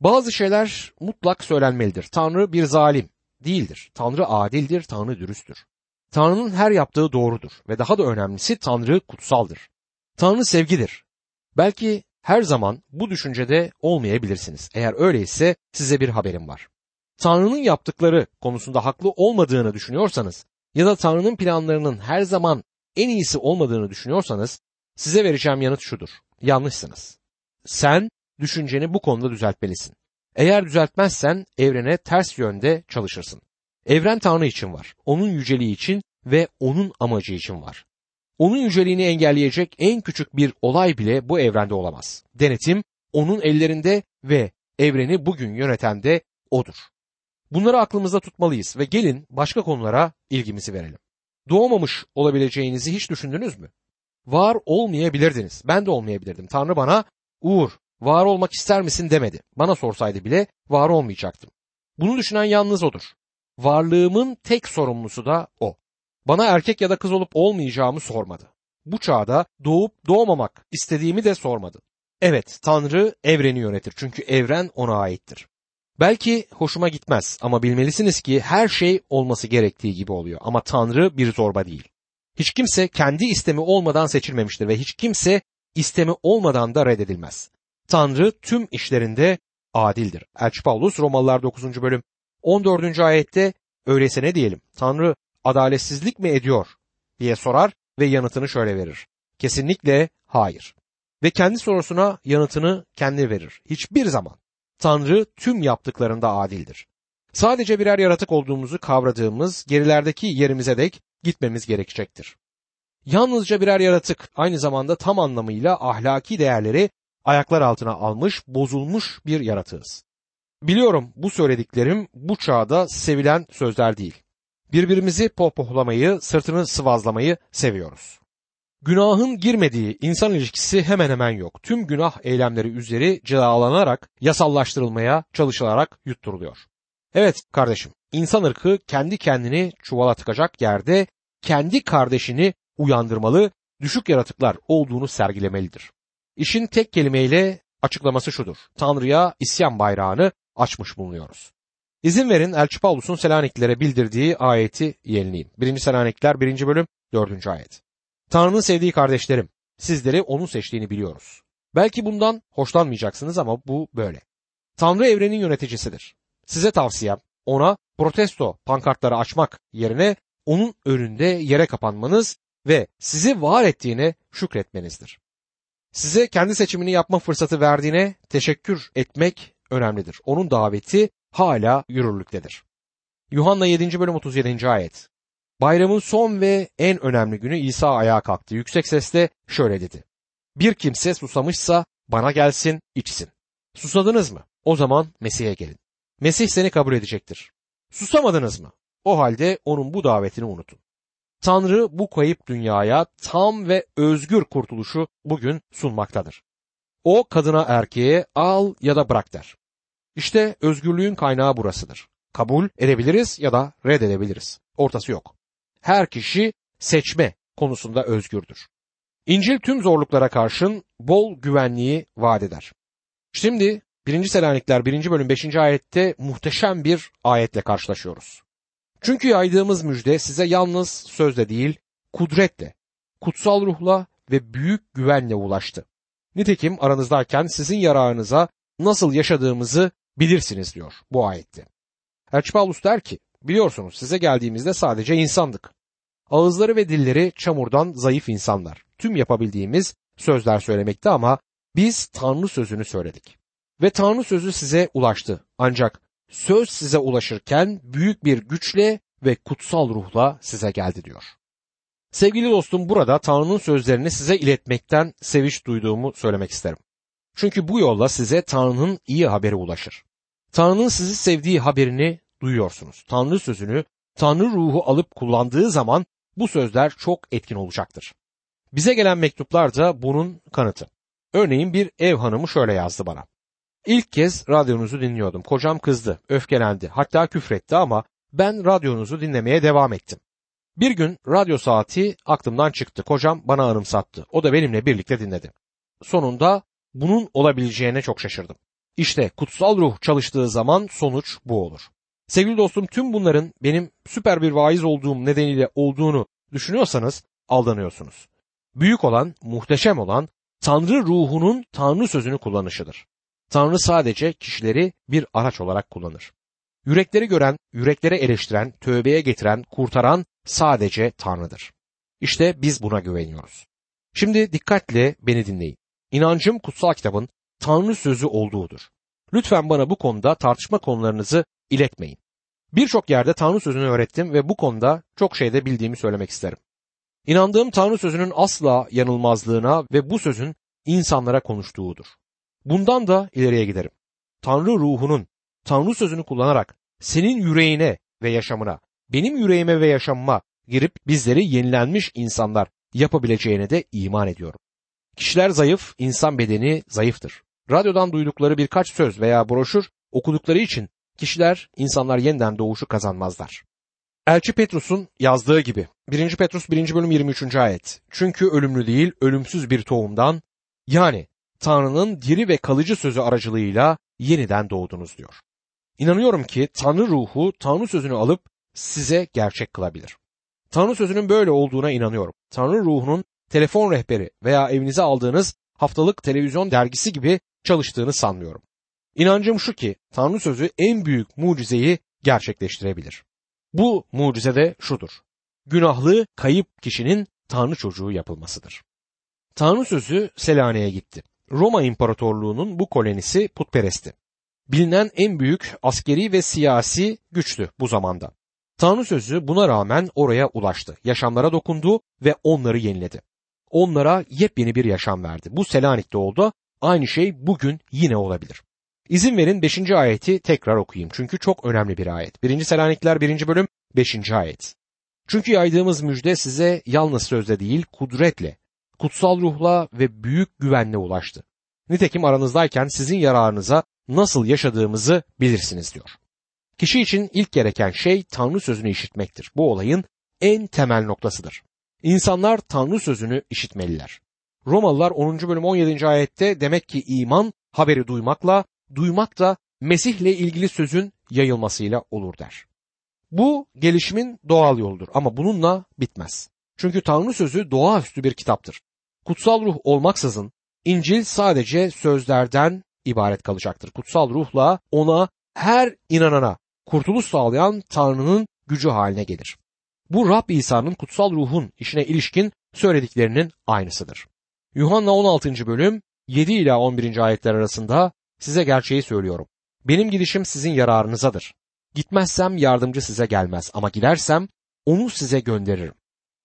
Bazı şeyler mutlak söylenmelidir. Tanrı bir zalim değildir. Tanrı adildir, Tanrı dürüsttür. Tanrı'nın her yaptığı doğrudur ve daha da önemlisi Tanrı kutsaldır. Tanrı sevgidir. Belki her zaman bu düşüncede olmayabilirsiniz. Eğer öyleyse size bir haberim var. Tanrı'nın yaptıkları konusunda haklı olmadığını düşünüyorsanız ya da Tanrı'nın planlarının her zaman en iyisi olmadığını düşünüyorsanız size vereceğim yanıt şudur. Yanlışsınız. Sen düşünceni bu konuda düzeltmelisin. Eğer düzeltmezsen evrene ters yönde çalışırsın. Evren Tanrı için var. Onun yüceliği için ve onun amacı için var. Onun yüceliğini engelleyecek en küçük bir olay bile bu evrende olamaz. Denetim onun ellerinde ve evreni bugün yöneten de odur. Bunları aklımızda tutmalıyız ve gelin başka konulara ilgimizi verelim. Doğmamış olabileceğinizi hiç düşündünüz mü? Var olmayabilirdiniz. Ben de olmayabilirdim. Tanrı bana Uğur var olmak ister misin demedi. Bana sorsaydı bile var olmayacaktım. Bunu düşünen yalnız odur. Varlığımın tek sorumlusu da o. Bana erkek ya da kız olup olmayacağımı sormadı. Bu çağda doğup doğmamak istediğimi de sormadı. Evet, Tanrı evreni yönetir çünkü evren ona aittir. Belki hoşuma gitmez ama bilmelisiniz ki her şey olması gerektiği gibi oluyor ama Tanrı bir zorba değil. Hiç kimse kendi istemi olmadan seçilmemiştir ve hiç kimse istemi olmadan da reddedilmez. Tanrı tüm işlerinde adildir. Elçi Paulus Romalılar 9. bölüm 14. ayette öyleyse ne diyelim? Tanrı adaletsizlik mi ediyor diye sorar ve yanıtını şöyle verir. Kesinlikle hayır. Ve kendi sorusuna yanıtını kendi verir. Hiçbir zaman. Tanrı tüm yaptıklarında adildir. Sadece birer yaratık olduğumuzu kavradığımız gerilerdeki yerimize dek gitmemiz gerekecektir. Yalnızca birer yaratık aynı zamanda tam anlamıyla ahlaki değerleri ayaklar altına almış, bozulmuş bir yaratığız. Biliyorum bu söylediklerim bu çağda sevilen sözler değil. Birbirimizi pohpohlamayı, sırtını sıvazlamayı seviyoruz. Günahın girmediği insan ilişkisi hemen hemen yok. Tüm günah eylemleri üzeri celalanarak, yasallaştırılmaya çalışılarak yutturuluyor. Evet kardeşim, insan ırkı kendi kendini çuvala tıkacak yerde kendi kardeşini uyandırmalı, düşük yaratıklar olduğunu sergilemelidir. İşin tek kelimeyle açıklaması şudur. Tanrı'ya isyan bayrağını açmış bulunuyoruz. İzin verin Elçi Paulus'un Selaniklilere bildirdiği ayeti yenileyim. 1. Selanikliler 1. bölüm 4. ayet. Tanrı'nın sevdiği kardeşlerim, sizleri onun seçtiğini biliyoruz. Belki bundan hoşlanmayacaksınız ama bu böyle. Tanrı evrenin yöneticisidir. Size tavsiyem ona protesto pankartları açmak yerine onun önünde yere kapanmanız ve sizi var ettiğine şükretmenizdir. Size kendi seçimini yapma fırsatı verdiğine teşekkür etmek önemlidir. Onun daveti hala yürürlüktedir. Yuhanna 7. bölüm 37. ayet. Bayramın son ve en önemli günü İsa ayağa kalktı. Yüksek sesle şöyle dedi. Bir kimse susamışsa bana gelsin içsin. Susadınız mı? O zaman Mesih'e gelin. Mesih seni kabul edecektir. Susamadınız mı? O halde onun bu davetini unutun. Tanrı bu kayıp dünyaya tam ve özgür kurtuluşu bugün sunmaktadır. O kadına erkeğe al ya da bırak der. İşte özgürlüğün kaynağı burasıdır. Kabul edebiliriz ya da reddedebiliriz. Ortası yok. Her kişi seçme konusunda özgürdür. İncil tüm zorluklara karşın bol güvenliği vaat eder. Şimdi 1. Selanikler 1. bölüm 5. ayette muhteşem bir ayetle karşılaşıyoruz. Çünkü yaydığımız müjde size yalnız sözle değil, kudretle, kutsal ruhla ve büyük güvenle ulaştı. Nitekim aranızdayken sizin yararınıza nasıl yaşadığımızı bilirsiniz diyor bu ayette. Elçi der ki, biliyorsunuz size geldiğimizde sadece insandık. Ağızları ve dilleri çamurdan zayıf insanlar. Tüm yapabildiğimiz sözler söylemekte ama biz Tanrı sözünü söyledik. Ve Tanrı sözü size ulaştı. Ancak söz size ulaşırken büyük bir güçle ve kutsal ruhla size geldi diyor. Sevgili dostum burada Tanrı'nın sözlerini size iletmekten sevinç duyduğumu söylemek isterim. Çünkü bu yolla size Tanrı'nın iyi haberi ulaşır. Tanrı'nın sizi sevdiği haberini duyuyorsunuz. Tanrı sözünü Tanrı ruhu alıp kullandığı zaman bu sözler çok etkin olacaktır. Bize gelen mektuplar da bunun kanıtı. Örneğin bir ev hanımı şöyle yazdı bana. İlk kez radyonuzu dinliyordum. Kocam kızdı, öfkelendi, hatta küfretti ama ben radyonuzu dinlemeye devam ettim. Bir gün radyo saati aklımdan çıktı. Kocam bana anımsattı. O da benimle birlikte dinledi. Sonunda bunun olabileceğine çok şaşırdım. İşte kutsal ruh çalıştığı zaman sonuç bu olur. Sevgili dostum tüm bunların benim süper bir vaiz olduğum nedeniyle olduğunu düşünüyorsanız aldanıyorsunuz. Büyük olan, muhteşem olan Tanrı ruhunun Tanrı sözünü kullanışıdır. Tanrı sadece kişileri bir araç olarak kullanır. Yürekleri gören, yürekleri eleştiren, tövbeye getiren, kurtaran sadece Tanrı'dır. İşte biz buna güveniyoruz. Şimdi dikkatle beni dinleyin. İnancım kutsal kitabın Tanrı sözü olduğudur. Lütfen bana bu konuda tartışma konularınızı iletmeyin. Birçok yerde Tanrı sözünü öğrettim ve bu konuda çok şeyde bildiğimi söylemek isterim. İnandığım Tanrı sözünün asla yanılmazlığına ve bu sözün insanlara konuştuğudur. Bundan da ileriye giderim. Tanrı ruhunun Tanrı sözünü kullanarak senin yüreğine ve yaşamına, benim yüreğime ve yaşamıma girip bizleri yenilenmiş insanlar yapabileceğine de iman ediyorum. Kişiler zayıf, insan bedeni zayıftır. Radyodan duydukları birkaç söz veya broşür okudukları için kişiler, insanlar yeniden doğuşu kazanmazlar. Elçi Petrus'un yazdığı gibi 1. Petrus 1. bölüm 23. ayet. Çünkü ölümlü değil, ölümsüz bir tohumdan yani Tanrı'nın diri ve kalıcı sözü aracılığıyla yeniden doğdunuz diyor. İnanıyorum ki Tanrı ruhu Tanrı sözünü alıp size gerçek kılabilir. Tanrı sözünün böyle olduğuna inanıyorum. Tanrı ruhunun telefon rehberi veya evinize aldığınız haftalık televizyon dergisi gibi çalıştığını sanmıyorum. İnancım şu ki Tanrı sözü en büyük mucizeyi gerçekleştirebilir. Bu mucize de şudur. Günahlı, kayıp kişinin Tanrı çocuğu yapılmasıdır. Tanrı sözü Selanik'e gitti. Roma İmparatorluğu'nun bu kolonisi putperestti. Bilinen en büyük askeri ve siyasi güçtü bu zamanda. Tanrı sözü buna rağmen oraya ulaştı. Yaşamlara dokundu ve onları yeniledi. Onlara yepyeni bir yaşam verdi. Bu Selanik'te oldu. Aynı şey bugün yine olabilir. İzin verin 5. ayeti tekrar okuyayım çünkü çok önemli bir ayet. 1. Selanikler 1. bölüm 5. ayet. Çünkü yaydığımız müjde size yalnız sözle değil kudretle, kutsal ruhla ve büyük güvenle ulaştı. Nitekim aranızdayken sizin yararınıza nasıl yaşadığımızı bilirsiniz diyor. Kişi için ilk gereken şey Tanrı sözünü işitmektir. Bu olayın en temel noktasıdır. İnsanlar Tanrı sözünü işitmeliler. Romalılar 10. bölüm 17. ayette demek ki iman haberi duymakla, duymak da Mesih'le ilgili sözün yayılmasıyla olur der. Bu gelişimin doğal yoldur ama bununla bitmez. Çünkü Tanrı sözü doğaüstü bir kitaptır. Kutsal ruh olmaksızın İncil sadece sözlerden ibaret kalacaktır. Kutsal ruhla ona her inanana kurtuluş sağlayan Tanrı'nın gücü haline gelir. Bu Rab İsa'nın kutsal ruhun işine ilişkin söylediklerinin aynısıdır. Yuhanna 16. bölüm 7 ila 11. ayetler arasında size gerçeği söylüyorum. Benim gidişim sizin yararınızadır. Gitmezsem yardımcı size gelmez ama gidersem onu size gönderirim.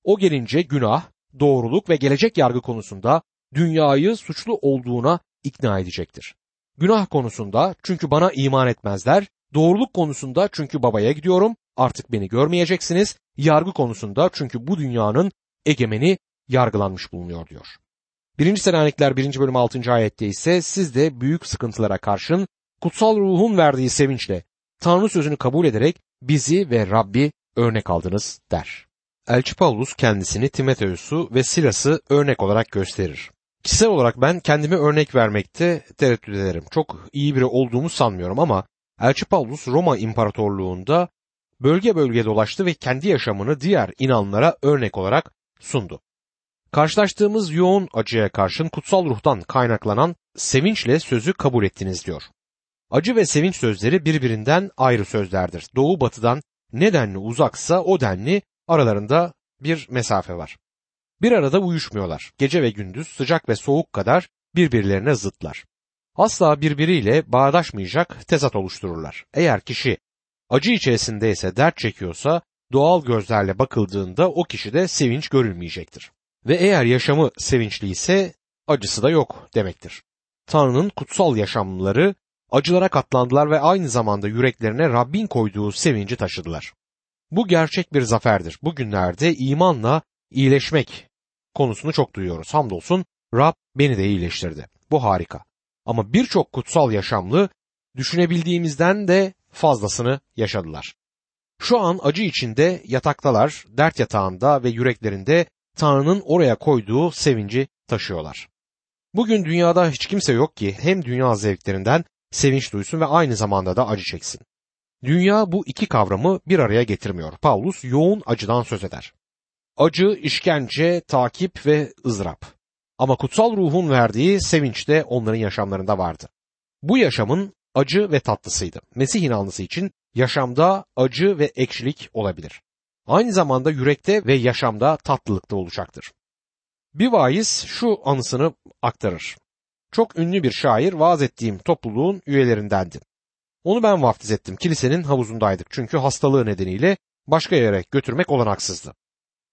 O gelince günah, doğruluk ve gelecek yargı konusunda dünyayı suçlu olduğuna ikna edecektir. Günah konusunda çünkü bana iman etmezler, doğruluk konusunda çünkü babaya gidiyorum, artık beni görmeyeceksiniz, yargı konusunda çünkü bu dünyanın egemeni yargılanmış bulunuyor diyor. 1. Selanikler 1. bölüm 6. ayette ise siz de büyük sıkıntılara karşın kutsal ruhun verdiği sevinçle Tanrı sözünü kabul ederek bizi ve Rabbi örnek aldınız der. Elçi Paulus kendisini Timoteus'u ve Silas'ı örnek olarak gösterir. Kişisel olarak ben kendime örnek vermekte tereddüt ederim. Çok iyi biri olduğumu sanmıyorum ama Elçi Paulus Roma İmparatorluğu'nda bölge bölge dolaştı ve kendi yaşamını diğer inanlara örnek olarak sundu. Karşılaştığımız yoğun acıya karşın kutsal ruhtan kaynaklanan sevinçle sözü kabul ettiniz diyor. Acı ve sevinç sözleri birbirinden ayrı sözlerdir. Doğu batıdan ne denli uzaksa o denli aralarında bir mesafe var. Bir arada uyuşmuyorlar. Gece ve gündüz sıcak ve soğuk kadar birbirlerine zıtlar. Asla birbiriyle bağdaşmayacak tezat oluştururlar. Eğer kişi acı içerisindeyse dert çekiyorsa doğal gözlerle bakıldığında o kişide sevinç görülmeyecektir. Ve eğer yaşamı sevinçli ise acısı da yok demektir. Tanrı'nın kutsal yaşamları acılara katlandılar ve aynı zamanda yüreklerine Rabbin koyduğu sevinci taşıdılar. Bu gerçek bir zaferdir. Bugünlerde imanla iyileşmek konusunu çok duyuyoruz. Hamdolsun Rab beni de iyileştirdi. Bu harika. Ama birçok kutsal yaşamlı düşünebildiğimizden de fazlasını yaşadılar. Şu an acı içinde yataktalar, dert yatağında ve yüreklerinde Tanrı'nın oraya koyduğu sevinci taşıyorlar. Bugün dünyada hiç kimse yok ki hem dünya zevklerinden sevinç duysun ve aynı zamanda da acı çeksin. Dünya bu iki kavramı bir araya getirmiyor. Paulus yoğun acıdan söz eder. Acı, işkence, takip ve ızdırap. Ama kutsal ruhun verdiği sevinç de onların yaşamlarında vardı. Bu yaşamın acı ve tatlısıydı. Mesih inanlısı için yaşamda acı ve ekşilik olabilir. Aynı zamanda yürekte ve yaşamda tatlılık da olacaktır. Bir vaiz şu anısını aktarır. Çok ünlü bir şair vaaz ettiğim topluluğun üyelerindendi. Onu ben vaftiz ettim. Kilisenin havuzundaydık. Çünkü hastalığı nedeniyle başka yere götürmek olanaksızdı.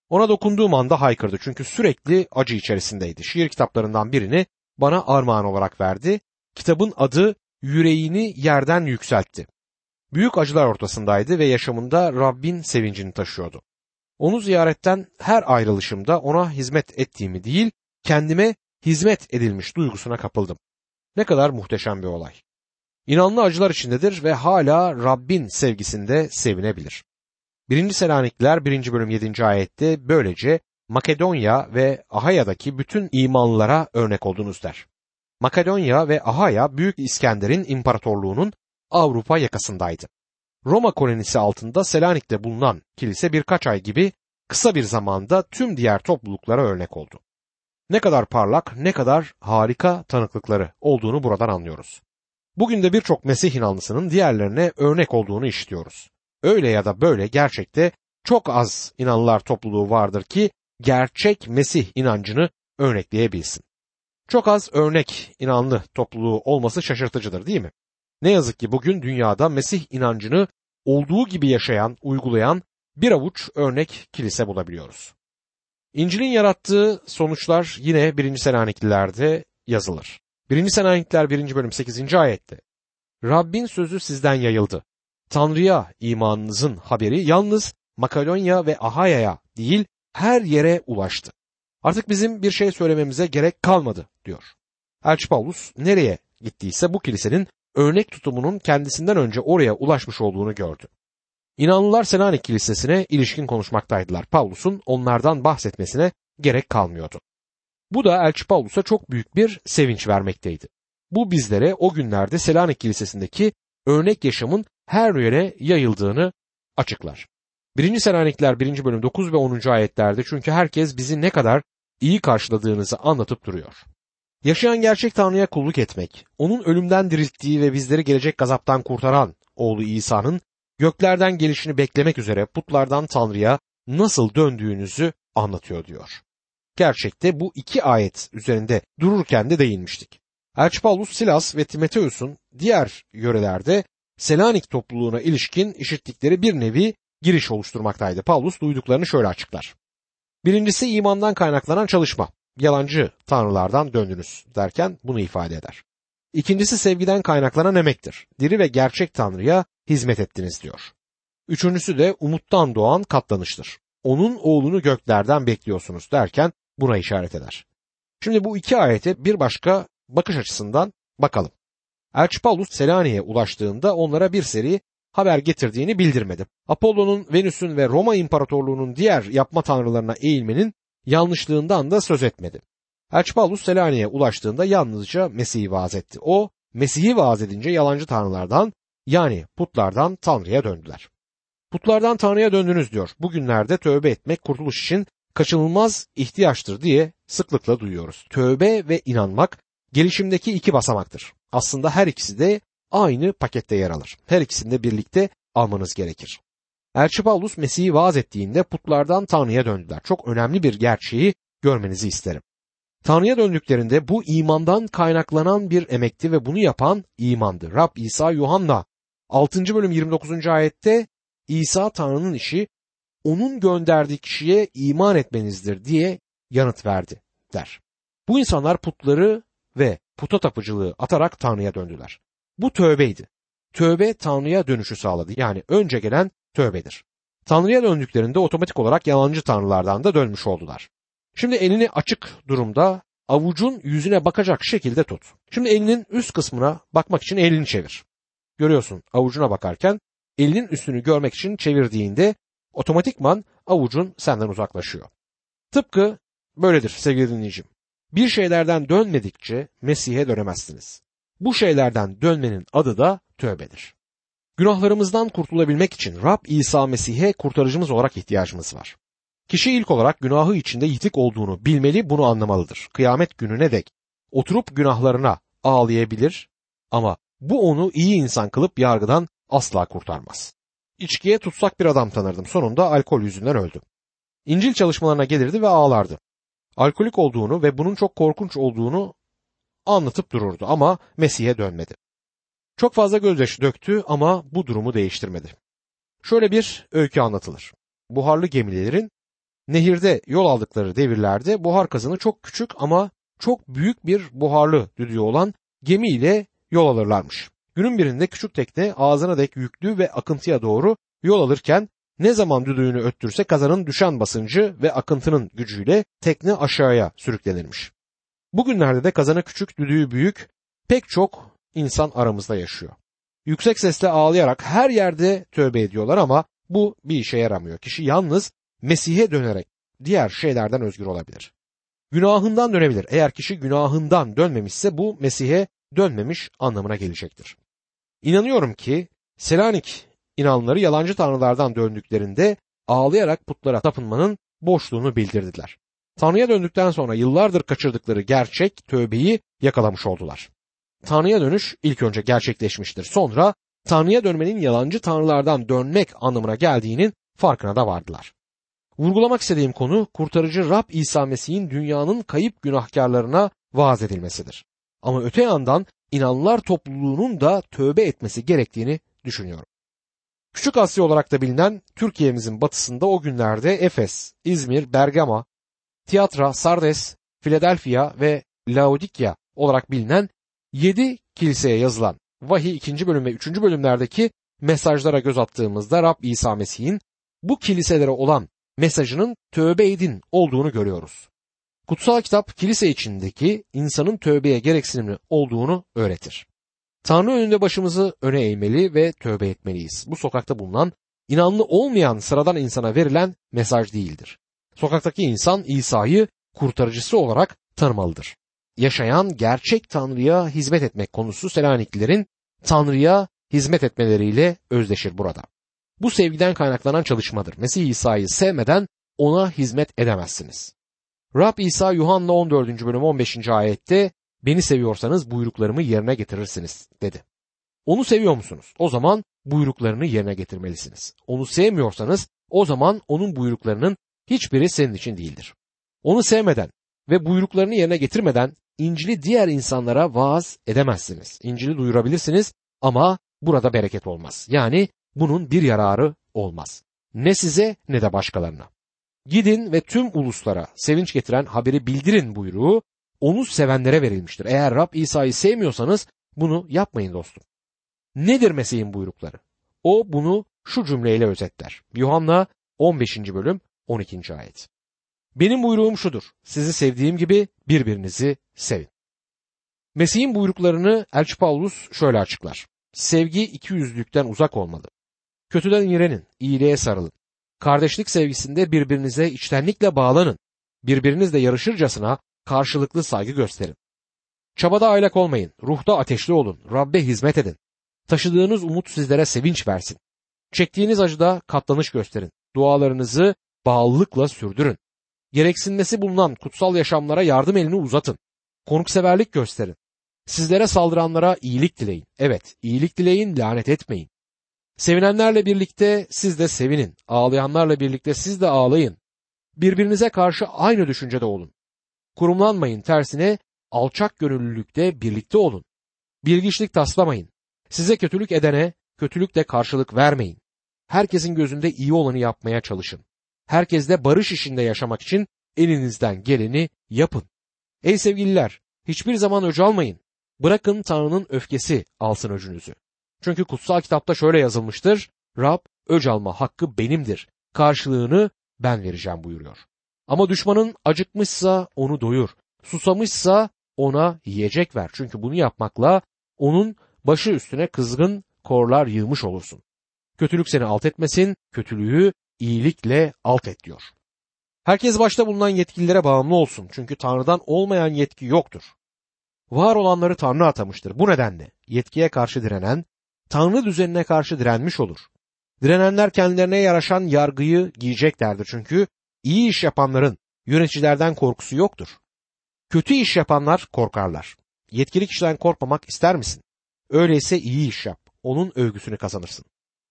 Ona dokunduğum anda haykırdı çünkü sürekli acı içerisindeydi. Şiir kitaplarından birini bana armağan olarak verdi. Kitabın adı Yüreğini Yerden Yükseltti. Büyük acılar ortasındaydı ve yaşamında Rabbin sevincini taşıyordu. Onu ziyaretten her ayrılışımda ona hizmet ettiğimi değil, kendime hizmet edilmiş duygusuna kapıldım. Ne kadar muhteşem bir olay. İnanlı acılar içindedir ve hala Rabbin sevgisinde sevinebilir. 1. Selanikliler 1. bölüm 7. ayette böylece Makedonya ve Ahaya'daki bütün imanlılara örnek oldunuz der. Makedonya ve Ahaya Büyük İskender'in imparatorluğunun Avrupa yakasındaydı. Roma kolonisi altında Selanik'te bulunan kilise birkaç ay gibi kısa bir zamanda tüm diğer topluluklara örnek oldu. Ne kadar parlak, ne kadar harika tanıklıkları olduğunu buradan anlıyoruz. Bugün de birçok Mesih inanlısının diğerlerine örnek olduğunu işitiyoruz. Öyle ya da böyle gerçekte çok az inanlılar topluluğu vardır ki gerçek Mesih inancını örnekleyebilsin. Çok az örnek inanlı topluluğu olması şaşırtıcıdır değil mi? Ne yazık ki bugün dünyada Mesih inancını olduğu gibi yaşayan, uygulayan bir avuç örnek kilise bulabiliyoruz. İncil'in yarattığı sonuçlar yine 1. Selanikliler'de yazılır. 1. Selanikliler 1. bölüm 8. ayette Rabbin sözü sizden yayıldı. Tanrı'ya imanınızın haberi yalnız Makedonya ve Ahaya'ya değil her yere ulaştı. Artık bizim bir şey söylememize gerek kalmadı diyor. Elçi Paulus nereye gittiyse bu kilisenin örnek tutumunun kendisinden önce oraya ulaşmış olduğunu gördü. İnanlılar Selanik Kilisesi'ne ilişkin konuşmaktaydılar. Paulus'un onlardan bahsetmesine gerek kalmıyordu. Bu da Elçi Paulus'a çok büyük bir sevinç vermekteydi. Bu bizlere o günlerde Selanik Kilisesi'ndeki örnek yaşamın her yere yayıldığını açıklar. 1. Selanikler 1. bölüm 9 ve 10. ayetlerde çünkü herkes bizi ne kadar iyi karşıladığınızı anlatıp duruyor. Yaşayan gerçek Tanrı'ya kulluk etmek, onun ölümden dirilttiği ve bizleri gelecek gazaptan kurtaran oğlu İsa'nın göklerden gelişini beklemek üzere putlardan Tanrı'ya nasıl döndüğünüzü anlatıyor diyor. Gerçekte bu iki ayet üzerinde dururken de değinmiştik. Elçi Paulus Silas ve Timoteus'un diğer yörelerde Selanik topluluğuna ilişkin işittikleri bir nevi giriş oluşturmaktaydı. Paulus duyduklarını şöyle açıklar. Birincisi imandan kaynaklanan çalışma. Yalancı tanrılardan döndünüz derken bunu ifade eder. İkincisi sevgiden kaynaklanan emektir. Diri ve gerçek tanrıya hizmet ettiniz diyor. Üçüncüsü de umuttan doğan katlanıştır. Onun oğlunu göklerden bekliyorsunuz derken buna işaret eder. Şimdi bu iki ayete bir başka bakış açısından bakalım. Elçi Paulus Selanik'e ulaştığında onlara bir seri haber getirdiğini bildirmedi. Apollo'nun, Venüs'ün ve Roma İmparatorluğu'nun diğer yapma tanrılarına eğilmenin yanlışlığından da söz etmedi. Elçi Paulus Selanik'e ulaştığında yalnızca Mesih'i vaaz etti. O, Mesih'i vaaz edince yalancı tanrılardan yani putlardan Tanrı'ya döndüler. Putlardan Tanrı'ya döndünüz diyor. Bugünlerde tövbe etmek kurtuluş için kaçınılmaz ihtiyaçtır diye sıklıkla duyuyoruz. Tövbe ve inanmak gelişimdeki iki basamaktır. Aslında her ikisi de aynı pakette yer alır. Her ikisini de birlikte almanız gerekir. Elçi Paulus Mesih'i vaaz ettiğinde putlardan Tanrı'ya döndüler. Çok önemli bir gerçeği görmenizi isterim. Tanrı'ya döndüklerinde bu imandan kaynaklanan bir emekti ve bunu yapan imandı. Rab İsa Yuhanna 6. bölüm 29. ayette İsa Tanrı'nın işi onun gönderdiği kişiye iman etmenizdir diye yanıt verdi der. Bu insanlar putları ve puta tapıcılığı atarak Tanrı'ya döndüler. Bu tövbeydi. Tövbe Tanrı'ya dönüşü sağladı. Yani önce gelen tövbedir. Tanrı'ya döndüklerinde otomatik olarak yalancı tanrılardan da dönmüş oldular. Şimdi elini açık durumda avucun yüzüne bakacak şekilde tut. Şimdi elinin üst kısmına bakmak için elini çevir. Görüyorsun avucuna bakarken elinin üstünü görmek için çevirdiğinde otomatikman avucun senden uzaklaşıyor. Tıpkı böyledir sevgili dinleyicim. Bir şeylerden dönmedikçe Mesih'e dönemezsiniz. Bu şeylerden dönmenin adı da tövbedir. Günahlarımızdan kurtulabilmek için Rab İsa Mesih'e kurtarıcımız olarak ihtiyacımız var. Kişi ilk olarak günahı içinde yitik olduğunu bilmeli, bunu anlamalıdır. Kıyamet gününe dek oturup günahlarına ağlayabilir ama bu onu iyi insan kılıp yargıdan asla kurtarmaz. İçkiye tutsak bir adam tanırdım. Sonunda alkol yüzünden öldü. İncil çalışmalarına gelirdi ve ağlardı. Alkolik olduğunu ve bunun çok korkunç olduğunu anlatıp dururdu ama Mesih'e dönmedi. Çok fazla gözyaşı döktü ama bu durumu değiştirmedi. Şöyle bir öykü anlatılır. Buharlı gemilerin nehirde yol aldıkları devirlerde buhar kazanı çok küçük ama çok büyük bir buharlı düdüğü olan gemi ile yol alırlarmış. Günün birinde küçük tekne ağzına dek yüklü ve akıntıya doğru yol alırken ne zaman düdüğünü öttürse kazanın düşen basıncı ve akıntının gücüyle tekne aşağıya sürüklenirmiş. Bugünlerde de kazanı küçük, düdüğü büyük, pek çok insan aramızda yaşıyor. Yüksek sesle ağlayarak her yerde tövbe ediyorlar ama bu bir işe yaramıyor. Kişi yalnız Mesih'e dönerek diğer şeylerden özgür olabilir. Günahından dönebilir. Eğer kişi günahından dönmemişse bu Mesih'e dönmemiş anlamına gelecektir. İnanıyorum ki Selanik inanları yalancı tanrılardan döndüklerinde ağlayarak putlara tapınmanın boşluğunu bildirdiler. Tanrı'ya döndükten sonra yıllardır kaçırdıkları gerçek tövbeyi yakalamış oldular. Tanrı'ya dönüş ilk önce gerçekleşmiştir. Sonra Tanrı'ya dönmenin yalancı tanrılardan dönmek anlamına geldiğinin farkına da vardılar. Vurgulamak istediğim konu kurtarıcı Rab İsa Mesih'in dünyanın kayıp günahkarlarına vaaz edilmesidir. Ama öte yandan inanlılar topluluğunun da tövbe etmesi gerektiğini düşünüyorum. Küçük Asya olarak da bilinen Türkiye'mizin batısında o günlerde Efes, İzmir, Bergama, Tiyatra, Sardes, Philadelphia ve Laodikya olarak bilinen 7 kiliseye yazılan vahiy 2. bölüm ve 3. bölümlerdeki mesajlara göz attığımızda Rab İsa Mesih'in bu kiliselere olan mesajının tövbe edin olduğunu görüyoruz. Kutsal kitap kilise içindeki insanın tövbeye gereksinimli olduğunu öğretir. Tanrı önünde başımızı öne eğmeli ve tövbe etmeliyiz. Bu sokakta bulunan inanlı olmayan sıradan insana verilen mesaj değildir. Sokaktaki insan İsa'yı kurtarıcısı olarak tanımalıdır. Yaşayan gerçek Tanrı'ya hizmet etmek konusu Selaniklilerin Tanrı'ya hizmet etmeleriyle özdeşir burada. Bu sevgiden kaynaklanan çalışmadır. Mesih İsa'yı sevmeden ona hizmet edemezsiniz. Rab İsa Yuhanna 14. bölüm 15. ayette beni seviyorsanız buyruklarımı yerine getirirsiniz dedi. Onu seviyor musunuz? O zaman buyruklarını yerine getirmelisiniz. Onu sevmiyorsanız o zaman onun buyruklarının hiçbiri senin için değildir. Onu sevmeden ve buyruklarını yerine getirmeden İncil'i diğer insanlara vaaz edemezsiniz. İncil'i duyurabilirsiniz ama burada bereket olmaz. Yani bunun bir yararı olmaz. Ne size ne de başkalarına. Gidin ve tüm uluslara sevinç getiren haberi bildirin buyruğu onu sevenlere verilmiştir. Eğer Rab İsa'yı sevmiyorsanız bunu yapmayın dostum. Nedir Mesih'in buyrukları? O bunu şu cümleyle özetler. Yuhanna 15. bölüm 12. ayet. Benim buyruğum şudur. Sizi sevdiğim gibi birbirinizi sevin. Mesih'in buyruklarını Elçi Paulus şöyle açıklar. Sevgi iki yüzlükten uzak olmalı. Kötüden iğrenin, iyiliğe sarılın. Kardeşlik sevgisinde birbirinize içtenlikle bağlanın. Birbirinizle yarışırcasına karşılıklı saygı gösterin. Çabada aylak olmayın, ruhta ateşli olun, Rabbe hizmet edin. Taşıdığınız umut sizlere sevinç versin. Çektiğiniz acıda katlanış gösterin. Dualarınızı bağlılıkla sürdürün. Gereksinmesi bulunan kutsal yaşamlara yardım elini uzatın. Konukseverlik gösterin. Sizlere saldıranlara iyilik dileyin. Evet, iyilik dileyin, lanet etmeyin. Sevinenlerle birlikte siz de sevinin. Ağlayanlarla birlikte siz de ağlayın. Birbirinize karşı aynı düşüncede olun. Kurumlanmayın tersine alçak gönüllülükte birlikte olun. Bilgiçlik taslamayın. Size kötülük edene kötülükle karşılık vermeyin. Herkesin gözünde iyi olanı yapmaya çalışın. Herkesle barış içinde yaşamak için elinizden geleni yapın. Ey sevgililer, hiçbir zaman öc almayın. Bırakın Tanrı'nın öfkesi alsın öcünüzü. Çünkü kutsal kitapta şöyle yazılmıştır. Rab öc alma hakkı benimdir. Karşılığını ben vereceğim buyuruyor. Ama düşmanın acıkmışsa onu doyur. Susamışsa ona yiyecek ver. Çünkü bunu yapmakla onun başı üstüne kızgın korlar yığmış olursun. Kötülük seni alt etmesin, kötülüğü iyilikle alt et diyor. Herkes başta bulunan yetkililere bağımlı olsun. Çünkü Tanrı'dan olmayan yetki yoktur. var olanları Tanrı atamıştır. Bu nedenle yetkiye karşı direnen, Tanrı düzenine karşı direnmiş olur. Direnenler kendilerine yaraşan yargıyı giyeceklerdir çünkü iyi iş yapanların yöneticilerden korkusu yoktur. Kötü iş yapanlar korkarlar. Yetkili kişiden korkmamak ister misin? Öyleyse iyi iş yap. Onun övgüsünü kazanırsın.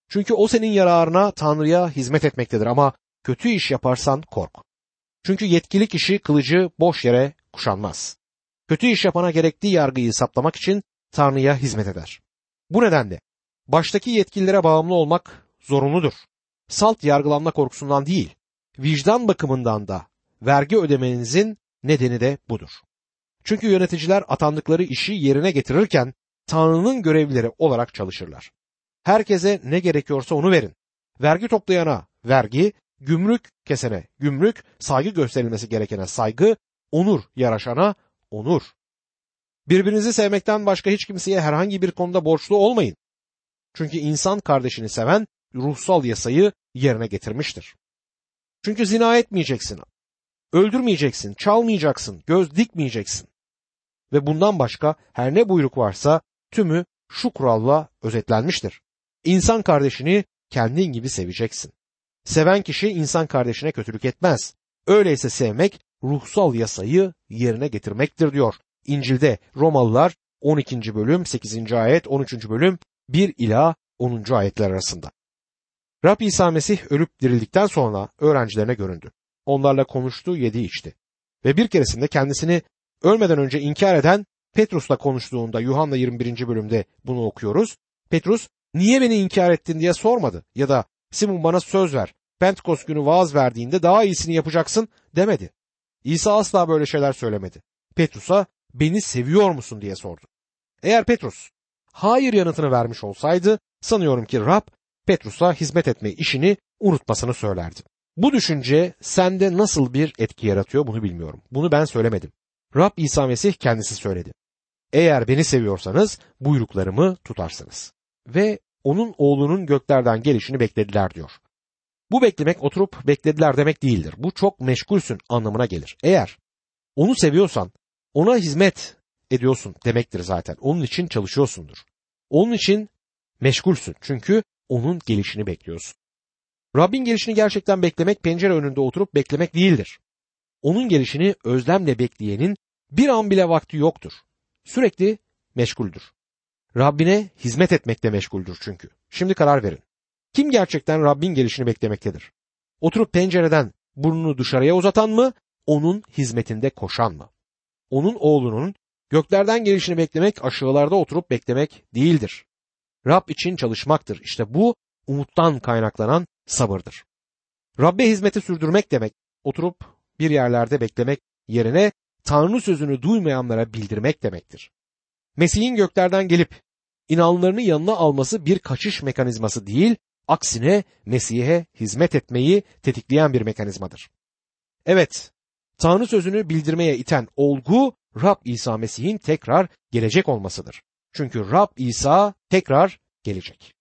Çünkü o senin yararına Tanrı'ya hizmet etmektedir ama kötü iş yaparsan kork. Çünkü yetkili kişi kılıcı boş yere kuşanmaz. Kötü iş yapana gerektiği yargıyı saplamak için Tanrı'ya hizmet eder. Bu nedenle baştaki yetkililere bağımlı olmak zorunludur. Salt yargılanma korkusundan değil, vicdan bakımından da vergi ödemenizin nedeni de budur. Çünkü yöneticiler atandıkları işi yerine getirirken Tanrı'nın görevlileri olarak çalışırlar. Herkese ne gerekiyorsa onu verin. Vergi toplayana vergi, gümrük kesene gümrük, saygı gösterilmesi gerekene saygı, onur yaraşana onur. Birbirinizi sevmekten başka hiç kimseye herhangi bir konuda borçlu olmayın. Çünkü insan kardeşini seven ruhsal yasayı yerine getirmiştir. Çünkü zina etmeyeceksin, öldürmeyeceksin, çalmayacaksın, göz dikmeyeceksin. Ve bundan başka her ne buyruk varsa tümü şu kuralla özetlenmiştir. İnsan kardeşini kendin gibi seveceksin. Seven kişi insan kardeşine kötülük etmez. Öyleyse sevmek ruhsal yasayı yerine getirmektir diyor. İncil'de Romalılar 12. bölüm 8. ayet 13. bölüm 1 ila 10. ayetler arasında. Rab İsa Mesih ölüp dirildikten sonra öğrencilerine göründü. Onlarla konuştu, yedi içti. Ve bir keresinde kendisini ölmeden önce inkar eden Petrus'la konuştuğunda Yuhanna 21. bölümde bunu okuyoruz. Petrus niye beni inkar ettin diye sormadı ya da Simon bana söz ver. Pentekost günü vaaz verdiğinde daha iyisini yapacaksın demedi. İsa asla böyle şeyler söylemedi. Petrus'a beni seviyor musun diye sordu. Eğer Petrus hayır yanıtını vermiş olsaydı sanıyorum ki Rab Petrus'a hizmet etme işini unutmasını söylerdi. Bu düşünce sende nasıl bir etki yaratıyor bunu bilmiyorum. Bunu ben söylemedim. Rab İsa Mesih kendisi söyledi. Eğer beni seviyorsanız buyruklarımı tutarsınız. Ve onun oğlunun göklerden gelişini beklediler diyor. Bu beklemek oturup beklediler demek değildir. Bu çok meşgulsün anlamına gelir. Eğer onu seviyorsan ona hizmet ediyorsun demektir zaten. Onun için çalışıyorsundur. Onun için meşgulsün çünkü onun gelişini bekliyorsun. Rabbin gelişini gerçekten beklemek pencere önünde oturup beklemek değildir. Onun gelişini özlemle bekleyenin bir an bile vakti yoktur. Sürekli meşguldür. Rabbine hizmet etmekle meşguldür çünkü. Şimdi karar verin. Kim gerçekten Rabbin gelişini beklemektedir? Oturup pencereden burnunu dışarıya uzatan mı, onun hizmetinde koşan mı? Onun oğlunun göklerden gelişini beklemek aşağılarda oturup beklemek değildir. Rab için çalışmaktır. İşte bu umuttan kaynaklanan sabırdır. Rabbe hizmeti sürdürmek demek, oturup bir yerlerde beklemek yerine Tanrı sözünü duymayanlara bildirmek demektir. Mesih'in göklerden gelip inanlarını yanına alması bir kaçış mekanizması değil, aksine Mesih'e hizmet etmeyi tetikleyen bir mekanizmadır. Evet, Tanrı sözünü bildirmeye iten olgu Rab İsa Mesih'in tekrar gelecek olmasıdır. Çünkü Rab İsa tekrar gelecek.